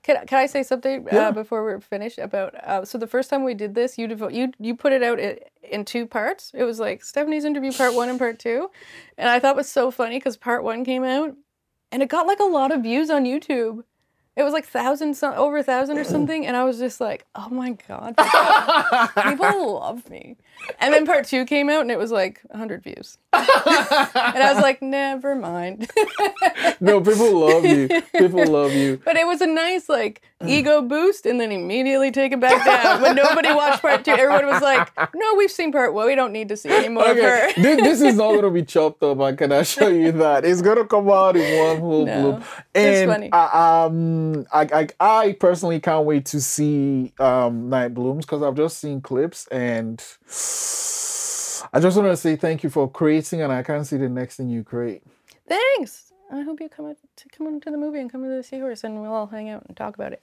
B: Can, can I say something
A: Yeah.
B: uh, before we're finished about? Uh, so the first time we did this, you devo- you you put it out i- in two parts. It was like Stephanie's interview part one and part two, and I thought it was so funny because part one came out, and it got like a lot of views on YouTube. It was like thousand, some, over a thousand or something, and I was just like, "Oh my god, people, people love me." And then part two came out, and it was like hundred views, and I was like, "Never mind."
A: No, people love you. People love you.
B: But it was a nice like ego boost and then immediately take it back down. When nobody watched part two, everyone was like, No, we've seen part one. We don't need to see any more of
A: Okay,
B: her.
A: this, this is not gonna be chopped up. I can assure you that it's gonna come out in one whole
B: No,
A: bloom.
B: it's funny.
A: I, um, I, I, I personally can't wait to see um Night Blooms because I've just seen clips and I just want to say thank you for creating, and I can't see the next thing you create.
B: Thanks. I hope you come to come into the movie and come to the seahorse and we'll all hang out and talk about it.